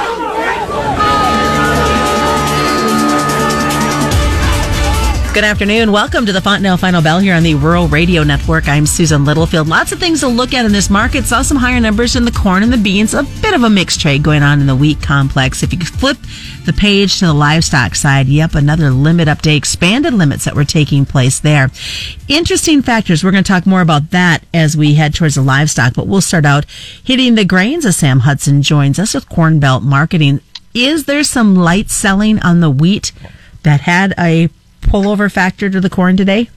Oh, Good afternoon. Welcome to the Fontanelle Final Bell here on the Rural Radio Network. I'm Susan Littlefield. Lots of things to look at in this market. Saw some higher numbers in the corn and the beans. A bit of a mixed trade going on in the wheat complex. If you flip the page to the livestock side, yep, another limit update, expanded limits that were taking place there. Interesting factors. We're going to talk more about that as we head towards the livestock, but we'll start out hitting the grains as Sam Hudson joins us with Corn Belt Marketing. Is there some light selling on the wheat that had a pullover factor to the corn today?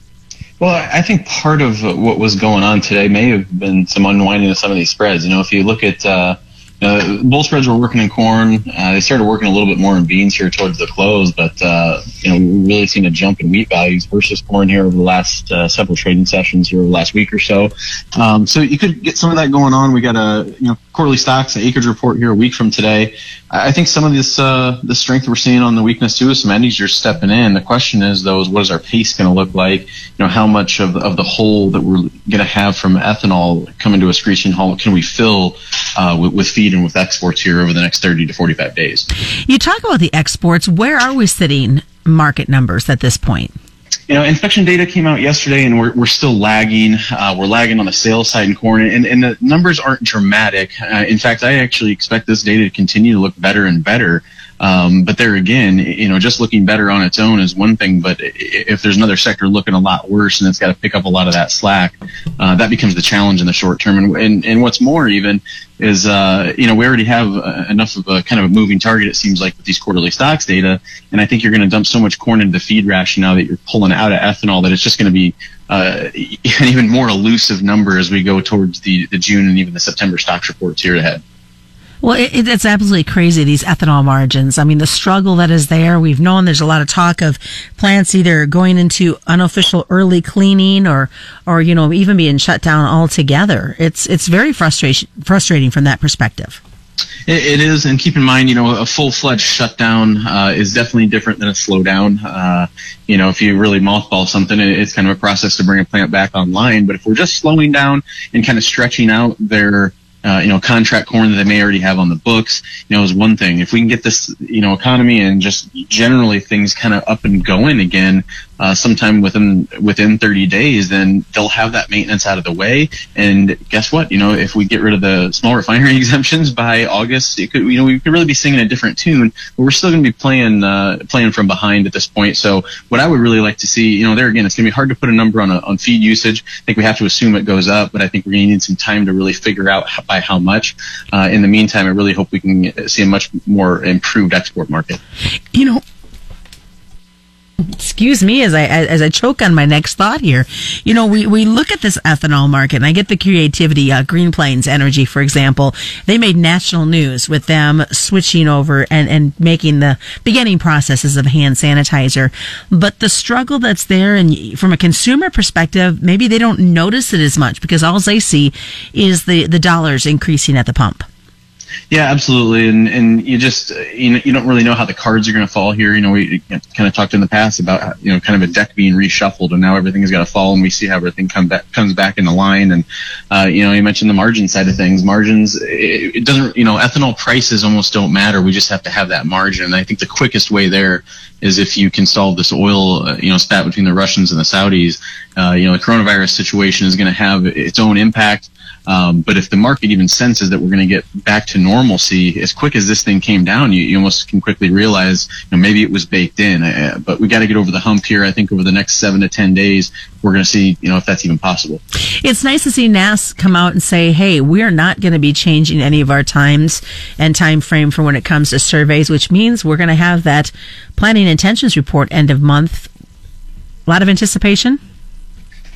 Well, I think part of what was going on today may have been some unwinding of some of these spreads. You know, if you look at uh, uh, bull spreads were working in corn. Uh, they started working a little bit more in beans here towards the close, but uh, you know we've really seen a jump in wheat values versus corn here over the last uh, several trading sessions here over the last week or so. Um, so you could get some of that going on. We got a you know quarterly stocks, an acreage report here a week from today. I think some of this uh, the strength we're seeing on the weakness too is some end users stepping in. The question is though is what is our pace going to look like? You know how much of of the hole that we're going to have from ethanol coming to a screeching halt can we fill uh, with, with feed and with exports here over the next 30 to 45 days. You talk about the exports. Where are we sitting market numbers at this point? You know, inspection data came out yesterday, and we're, we're still lagging. Uh, we're lagging on the sales side in corn, and, and the numbers aren't dramatic. Uh, in fact, I actually expect this data to continue to look better and better um, but there again, you know, just looking better on its own is one thing. But if there's another sector looking a lot worse and it's got to pick up a lot of that slack, uh, that becomes the challenge in the short term. And, and, and what's more even is, uh, you know, we already have uh, enough of a kind of a moving target, it seems like, with these quarterly stocks data. And I think you're going to dump so much corn into the feed ration now that you're pulling out of ethanol that it's just going to be uh, an even more elusive number as we go towards the, the June and even the September stocks reports here ahead. Well, it, it's absolutely crazy, these ethanol margins. I mean, the struggle that is there. We've known there's a lot of talk of plants either going into unofficial early cleaning or, or, you know, even being shut down altogether. It's, it's very frustration, frustrating from that perspective. It, it is, and keep in mind, you know, a full-fledged shutdown uh, is definitely different than a slowdown. Uh, you know, if you really mothball something, it's kind of a process to bring a plant back online. But if we're just slowing down and kind of stretching out their uh, you know, contract corn that they may already have on the books, you know, is one thing. If we can get this, you know, economy and just generally things kind of up and going again, uh, sometime within within 30 days, then they'll have that maintenance out of the way. And guess what? You know, if we get rid of the small refinery exemptions by August, it could, you know, we could really be singing a different tune. But we're still going to be playing uh, playing from behind at this point. So what I would really like to see, you know, there again, it's going to be hard to put a number on a, on feed usage. I think we have to assume it goes up, but I think we're going to need some time to really figure out how, by how much. Uh, in the meantime, I really hope we can see a much more improved export market. You know, excuse me as I as I choke on my next thought here. You know, we, we look at this ethanol market, and I get the creativity. Uh, Green Plains Energy, for example, they made national news with them switching over and and making the beginning processes of hand sanitizer. But the struggle that's there, and from a consumer perspective, maybe they don't notice it as much because all they see is the the dollars increasing at the pump. Yeah, absolutely. And and you just you know you don't really know how the cards are going to fall here. You know, we kind of talked in the past about you know kind of a deck being reshuffled, and now everything has got to fall, and we see how everything come back comes back in the line. And uh, you know, you mentioned the margin side of things. Margins, it, it doesn't you know ethanol prices almost don't matter. We just have to have that margin. And I think the quickest way there is if you can solve this oil, uh, you know, spat between the Russians and the Saudis. Uh, you know, the coronavirus situation is going to have its own impact. Um, but if the market even senses that we're going to get back to normalcy as quick as this thing came down, you, you almost can quickly realize you know, maybe it was baked in. Uh, but we got to get over the hump here. I think over the next seven to ten days, we're going to see you know if that's even possible. It's nice to see NASS come out and say, "Hey, we are not going to be changing any of our times and time frame for when it comes to surveys," which means we're going to have that planting intentions report end of month. A lot of anticipation.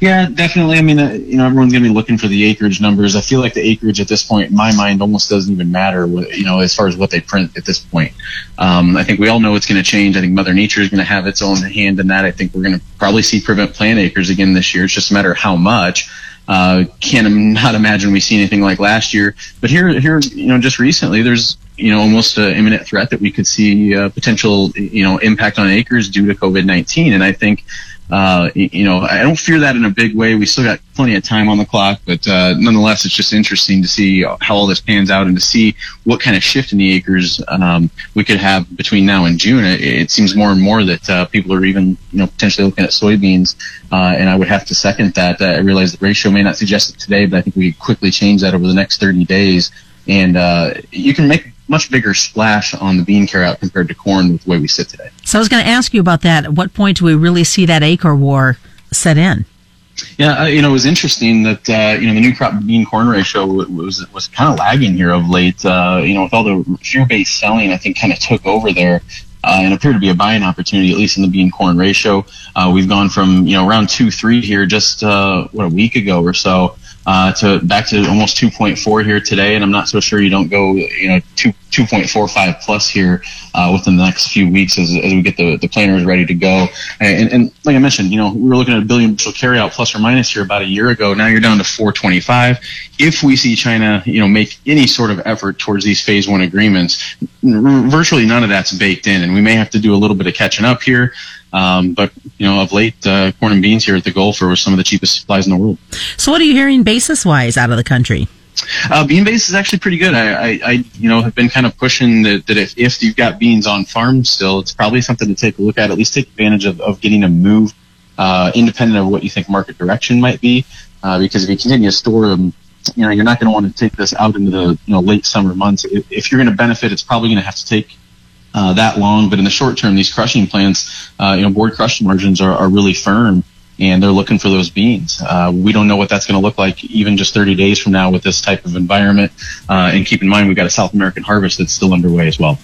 Yeah, definitely. I mean, uh, you know, everyone's going to be looking for the acreage numbers. I feel like the acreage at this point, in my mind, almost doesn't even matter. You know, as far as what they print at this point. Um, I think we all know it's going to change. I think Mother Nature is going to have its own hand in that. I think we're going to probably see prevent plant acres again this year. It's just a matter of how much. Uh, can't not imagine we see anything like last year. But here, here, you know, just recently, there's you know almost an imminent threat that we could see uh, potential you know impact on acres due to COVID nineteen. And I think uh, you know, I don't fear that in a big way. We still got plenty of time on the clock, but uh, nonetheless, it's just interesting to see how all this pans out and to see what kind of shift in the acres um, we could have between now and June. It, it seems more and more that uh, people are even, you know, potentially looking at soybeans, uh, and I would have to second that. I realize the ratio may not suggest it today, but I think we quickly change that over the next 30 days, and uh, you can make much bigger splash on the bean carryout compared to corn with the way we sit today. So I was going to ask you about that. At what point do we really see that acre war set in? Yeah, uh, you know, it was interesting that uh, you know the new crop bean corn ratio was was kind of lagging here of late. Uh, you know, with all the fear based selling, I think kind of took over there. Uh, and appeared to be a buying opportunity, at least in the bean corn ratio. Uh, we've gone from you know around two three here just uh, what a week ago or so uh, to back to almost 2.4 here today, and I'm not so sure you don't go, you know, 2, 2.45 plus here uh, within the next few weeks as, as we get the, the planters ready to go. And, and like I mentioned, you know, we were looking at a billion bushel carryout plus or minus here about a year ago. Now you're down to 425. If we see China, you know, make any sort of effort towards these phase one agreements, virtually none of that's baked in, and we may have to do a little bit of catching up here. Um, but you know, of late, uh, corn and beans here at the Gulf are some of the cheapest supplies in the world. So, what are you hearing basis wise out of the country? Uh, bean base is actually pretty good. I, I, I, you know, have been kind of pushing that, that if, if you've got beans on farm still, it's probably something to take a look at. At least take advantage of, of getting them moved, uh, independent of what you think market direction might be. Uh, because if you continue to store them, you know, you're not going to want to take this out into the you know late summer months. If, if you're going to benefit, it's probably going to have to take uh, that long. But in the short term, these crushing plants, uh, you know, board crush margins are, are really firm and they're looking for those beans. Uh, we don't know what that's going to look like even just 30 days from now with this type of environment. Uh, and keep in mind, we've got a South American harvest that's still underway as well.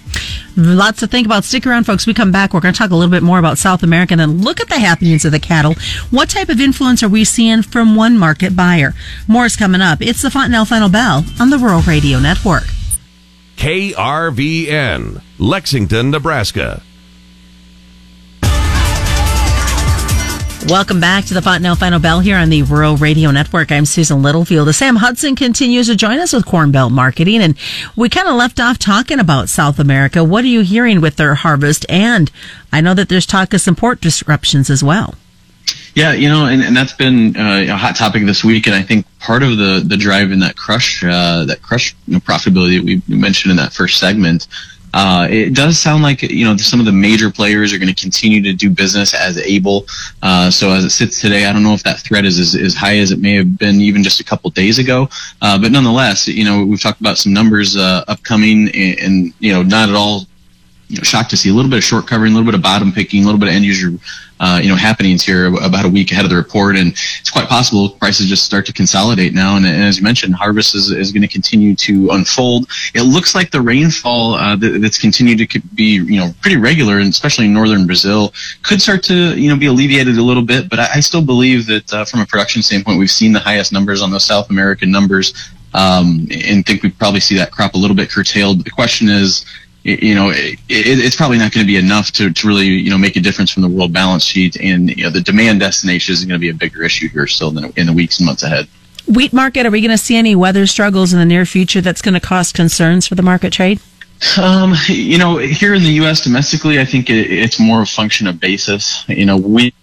Lots to think about. Stick around, folks. We come back. We're going to talk a little bit more about South America and then look at the happenings of the cattle. What type of influence are we seeing from one market buyer? More is coming up. It's the Fontanelle Final Bell on the Rural Radio Network. KRVN, Lexington, Nebraska. Welcome back to the Fontanelle Final Bell here on the Rural Radio Network. I'm Susan Littlefield. Sam Hudson continues to join us with Corn Belt Marketing, and we kind of left off talking about South America. What are you hearing with their harvest? And I know that there's talk of some port disruptions as well. Yeah, you know, and, and that's been uh, a hot topic this week, and I think part of the the drive in that crush uh, that crush you know, profitability that we mentioned in that first segment. Uh, it does sound like you know some of the major players are going to continue to do business as able. Uh, so as it sits today, I don't know if that threat is as, as high as it may have been even just a couple days ago. Uh, but nonetheless, you know we've talked about some numbers uh, upcoming, and, and you know not at all you know, shocked to see a little bit of short covering, a little bit of bottom picking, a little bit of end user, uh, you know, happenings here about a week ahead of the report. And it's quite possible prices just start to consolidate now. And, and as you mentioned, harvest is, is going to continue to unfold. It looks like the rainfall uh, that's continued to be, you know, pretty regular, and especially in northern Brazil, could start to, you know, be alleviated a little bit. But I, I still believe that uh, from a production standpoint, we've seen the highest numbers on those South American numbers. Um, and think we probably see that crop a little bit curtailed. The question is, you know, it, it's probably not going to be enough to, to really, you know, make a difference from the world balance sheet. And, you know, the demand destination is going to be a bigger issue here still in the, in the weeks and months ahead. Wheat market, are we going to see any weather struggles in the near future that's going to cause concerns for the market trade? Um, you know, here in the U.S. domestically, I think it, it's more a function of basis. You know, we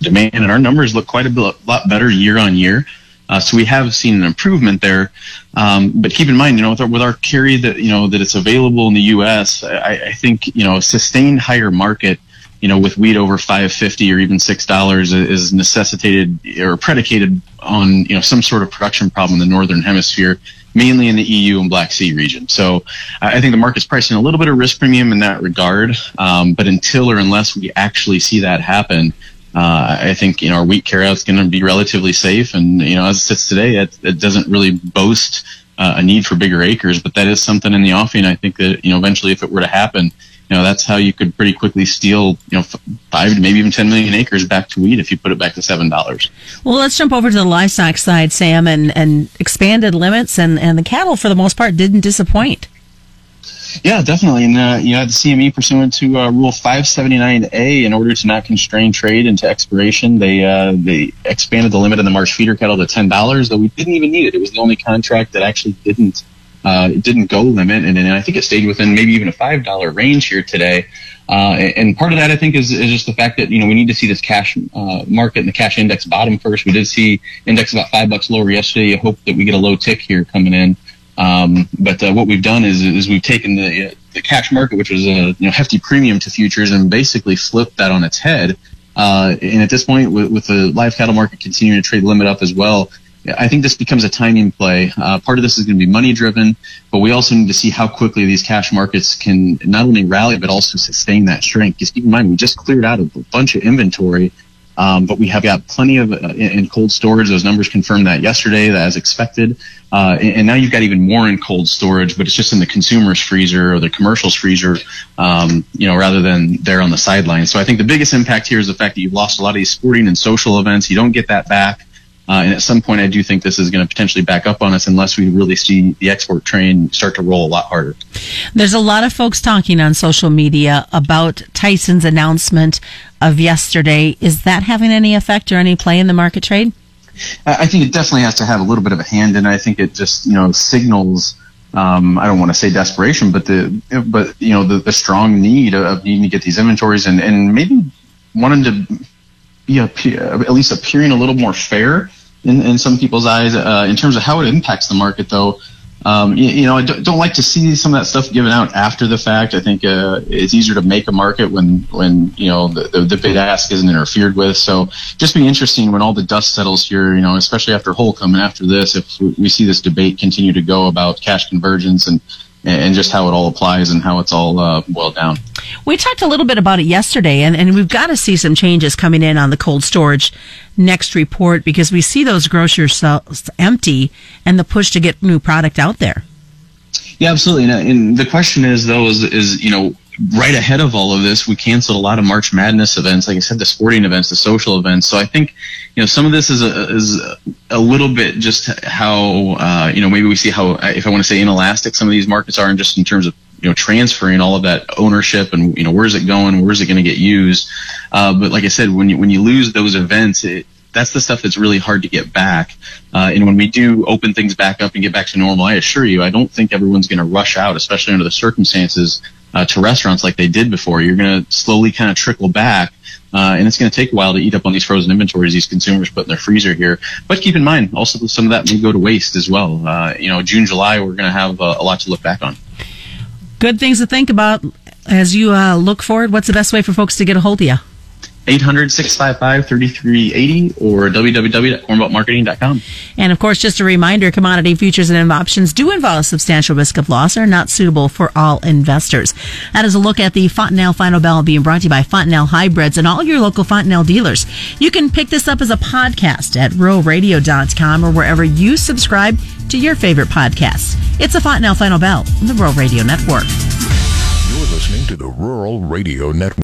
demand and our numbers look quite a bit, lot better year on year. Uh, so we have seen an improvement there. Um, but keep in mind, you know, with our, with our, carry that, you know, that it's available in the U.S., I, I think, you know, a sustained higher market, you know, with wheat over 550 or even $6 is necessitated or predicated on, you know, some sort of production problem in the Northern Hemisphere, mainly in the EU and Black Sea region. So I think the market's pricing a little bit of risk premium in that regard. Um, but until or unless we actually see that happen, uh, I think you know our wheat carryout is going to be relatively safe, and you know as it sits today, it, it doesn't really boast uh, a need for bigger acres, but that is something in the offing. I think that you know eventually, if it were to happen, you know that's how you could pretty quickly steal you know five maybe even ten million acres back to wheat if you put it back to seven dollars. Well, let's jump over to the livestock side, Sam, and and expanded limits, and and the cattle for the most part didn't disappoint. Yeah, definitely. And, uh, you know, the CME pursuant to uh, Rule 579A, in order to not constrain trade into expiration, they uh, they expanded the limit on the March feeder cattle to $10, though we didn't even need it. It was the only contract that actually didn't Uh, it didn't go limit, and, and I think it stayed within maybe even a five dollar range here today. Uh, and part of that, I think, is, is just the fact that you know we need to see this cash uh, market and the cash index bottom first. We did see index about five bucks lower yesterday. I hope that we get a low tick here coming in. Um, but uh, what we've done is, is we've taken the the cash market, which was a you know hefty premium to futures, and basically flipped that on its head. Uh, and at this point, with, with the live cattle market continuing to trade limit up as well, I think this becomes a timing play. Uh, part of this is going to be money driven, but we also need to see how quickly these cash markets can not only rally, but also sustain that strength. Because keep in mind, we just cleared out a bunch of inventory, um, but we have got plenty of uh, in cold storage. Those numbers confirmed that yesterday, that as expected. Uh, and, and, now you've got even more in cold storage, but it's just in the consumer's freezer or the commercial's freezer, um, you know, rather than there on the sidelines. So I think the biggest impact here is the fact that you've lost a lot of these sporting and social events. You don't get that back. Uh, and at some point, I do think this is going to potentially back up on us unless we really see the export train start to roll a lot harder. There's a lot of folks talking on social media about Tyson's announcement of yesterday. Is that having any effect or any play in the market trade? I think it definitely has to have a little bit of a hand in. I think it just you know signals. Um, I don't want to say desperation, but the but you know the, the strong need of needing to get these inventories and and maybe wanting to be at least appearing a little more fair in, in some people's eyes. Uh, in terms of how it impacts the market, though, um, you, you, know, I don't, don't, like to see some of that stuff given out after the fact. I think uh, it's easier to make a market when when you know the, the, the bid ask isn't interfered with. So just be interesting when all the dust settles here. You know, especially after Holcomb and after this, if we see this debate continue to go about cash convergence and and just how it all applies and how it's all uh, boiled down. We talked a little bit about it yesterday, and, and we've got to see some changes coming in on the cold storage next report because we see those grocery shelves empty and the push to get new product out there. Yeah, absolutely. And, and the question is, though, is, is you know right ahead of all of this, we canceled a lot of March Madness events, like I said, the sporting events, the social events. So I think, you know, some of this is a, is a little bit just how, uh, you know, maybe we see how, if I want to say inelastic, some of these markets are, and just in terms of you know transferring all of that ownership and you know where's it going, where's it going to get used. Uh, but like I said, when you when you lose those events, it, that's the stuff that's really hard to get back. Uh, and when we do open things back up and get back to normal, I assure you, I don't think everyone's going to rush out, especially under the circumstances uh, to restaurants like they did before. You're going to slowly kind of trickle back. Uh, and it's going to take a while to eat up on these frozen inventories these consumers put in their freezer here. But keep in mind, also some of that may go to waste as well. Uh, you know, June, July, we're going to have a, a, lot to look back on. Good things to think about as you uh, look forward. What's the best way for folks to get a hold of you? 800-655-3380 or www.cornbeltmarketing.com. And of course, just a reminder, commodity futures and options do involve a substantial risk of loss are not suitable for all investors. That is a look at the Fontanelle Final Bell being brought to you by Fontanelle Hybrids and all your local Fontanelle dealers. You can pick this up as a podcast at ruralradio.com or wherever you subscribe to your favorite podcasts. It's a Fontanelle Final Bell on the Rural Radio Network. You're listening to the Rural Radio Network.